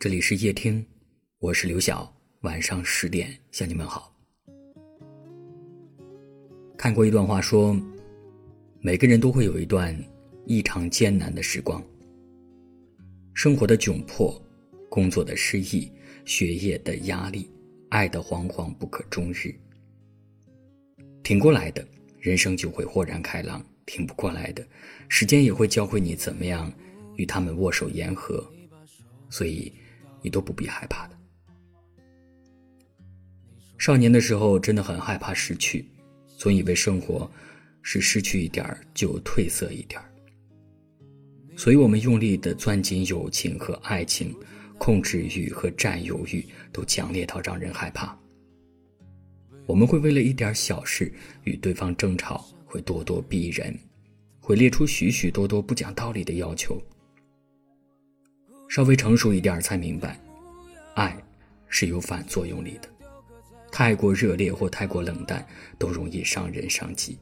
这里是夜听，我是刘晓。晚上十点向你们好。看过一段话，说每个人都会有一段异常艰难的时光，生活的窘迫，工作的失意，学业的压力，爱的惶惶不可终日。挺过来的，人生就会豁然开朗；挺不过来的，时间也会教会你怎么样与他们握手言和。所以。你都不必害怕的。少年的时候真的很害怕失去，总以为生活是失去一点就褪色一点，所以我们用力的攥紧友情和爱情，控制欲和占有欲都强烈到让人害怕。我们会为了一点小事与对方争吵，会咄咄逼人，会列出许许多多不讲道理的要求。稍微成熟一点才明白，爱是有反作用力的。太过热烈或太过冷淡，都容易伤人伤己。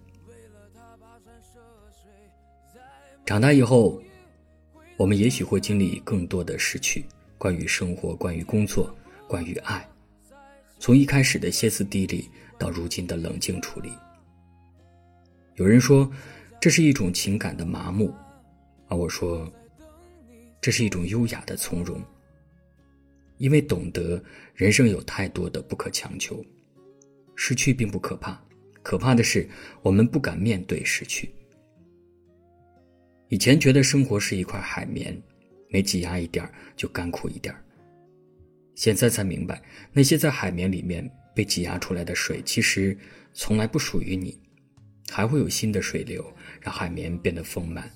长大以后，我们也许会经历更多的失去，关于生活，关于工作，关于爱。从一开始的歇斯底里，到如今的冷静处理。有人说，这是一种情感的麻木，而我说。这是一种优雅的从容，因为懂得人生有太多的不可强求，失去并不可怕，可怕的是我们不敢面对失去。以前觉得生活是一块海绵，每挤压一点就干枯一点现在才明白，那些在海绵里面被挤压出来的水，其实从来不属于你，还会有新的水流让海绵变得丰满。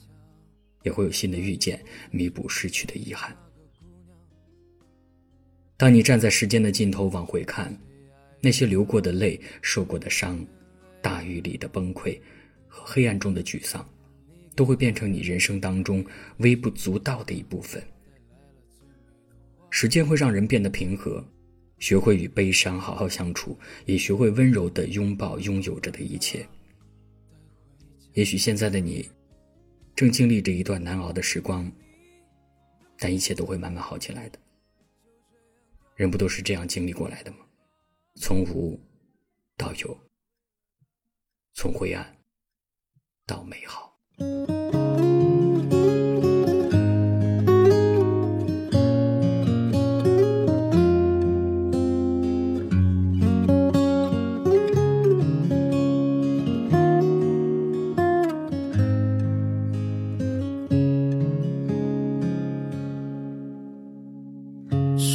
也会有新的遇见，弥补失去的遗憾。当你站在时间的尽头往回看，那些流过的泪、受过的伤、大雨里的崩溃和黑暗中的沮丧，都会变成你人生当中微不足道的一部分。时间会让人变得平和，学会与悲伤好好相处，也学会温柔的拥抱拥有着的一切。也许现在的你。正经历着一段难熬的时光，但一切都会慢慢好起来的。人不都是这样经历过来的吗？从无到有，从灰暗到美好。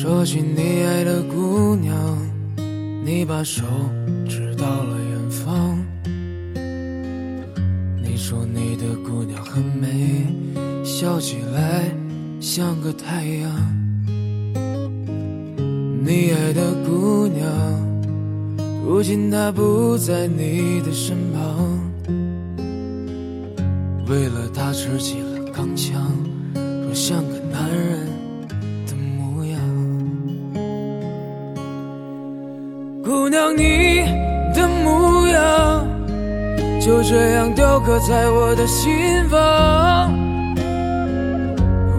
说起你爱的姑娘，你把手指到了远方。你说你的姑娘很美，笑起来像个太阳。你爱的姑娘，如今她不在你的身旁。为了她持起了钢枪，说像个男人。姑娘，你的模样就这样雕刻在我的心房。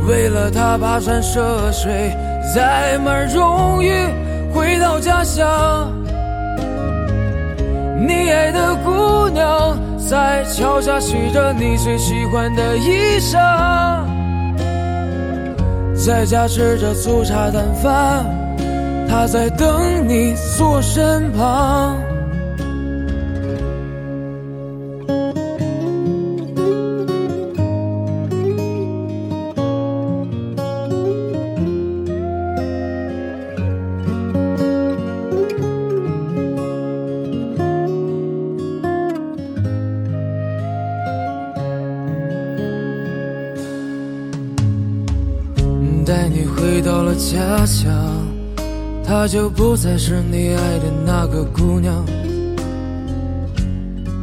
为了他跋山涉水，载满荣誉回到家乡。你爱的姑娘在桥下洗着你最喜欢的衣裳，在家吃着粗茶淡饭。他在等你坐身旁。带你回到了家乡。她就不再是你爱的那个姑娘，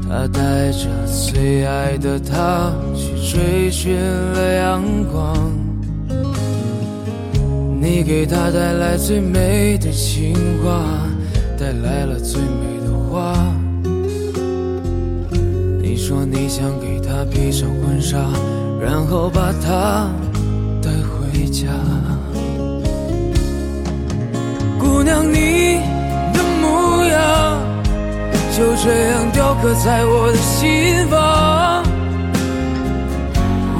她带着最爱的他去追寻了阳光。你给她带来最美的情话，带来了最美的花。你说你想给她披上婚纱，然后把她带回家。姑娘你的模样就这样雕刻在我的心房。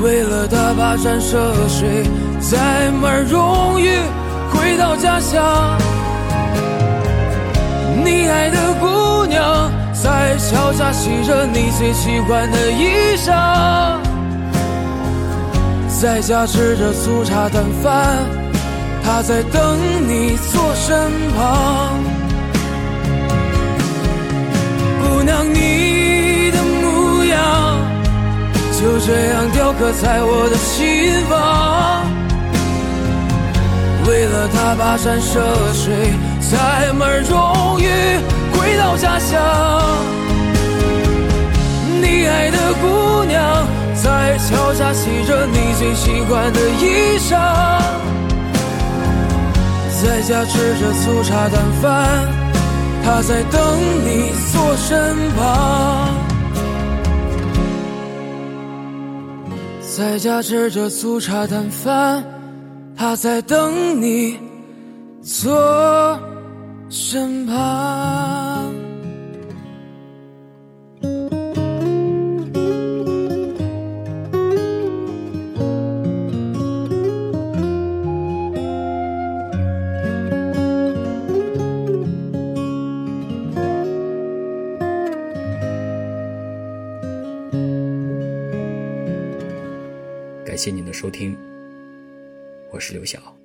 为了她跋山涉水载满荣誉回到家乡你爱的姑娘在桥下洗着你最喜欢的衣裳在家吃着粗茶淡饭她在等你坐身旁。姑娘，你的模样就这样雕刻在我的心房。为了他跋山涉水，载满荣誉回到家乡。你爱的姑娘在桥下洗着你最喜欢的衣裳，在家吃着粗茶淡饭。他在等你坐身旁，在家吃着粗茶淡饭。他在等你坐身旁。感谢您的收听，我是刘晓。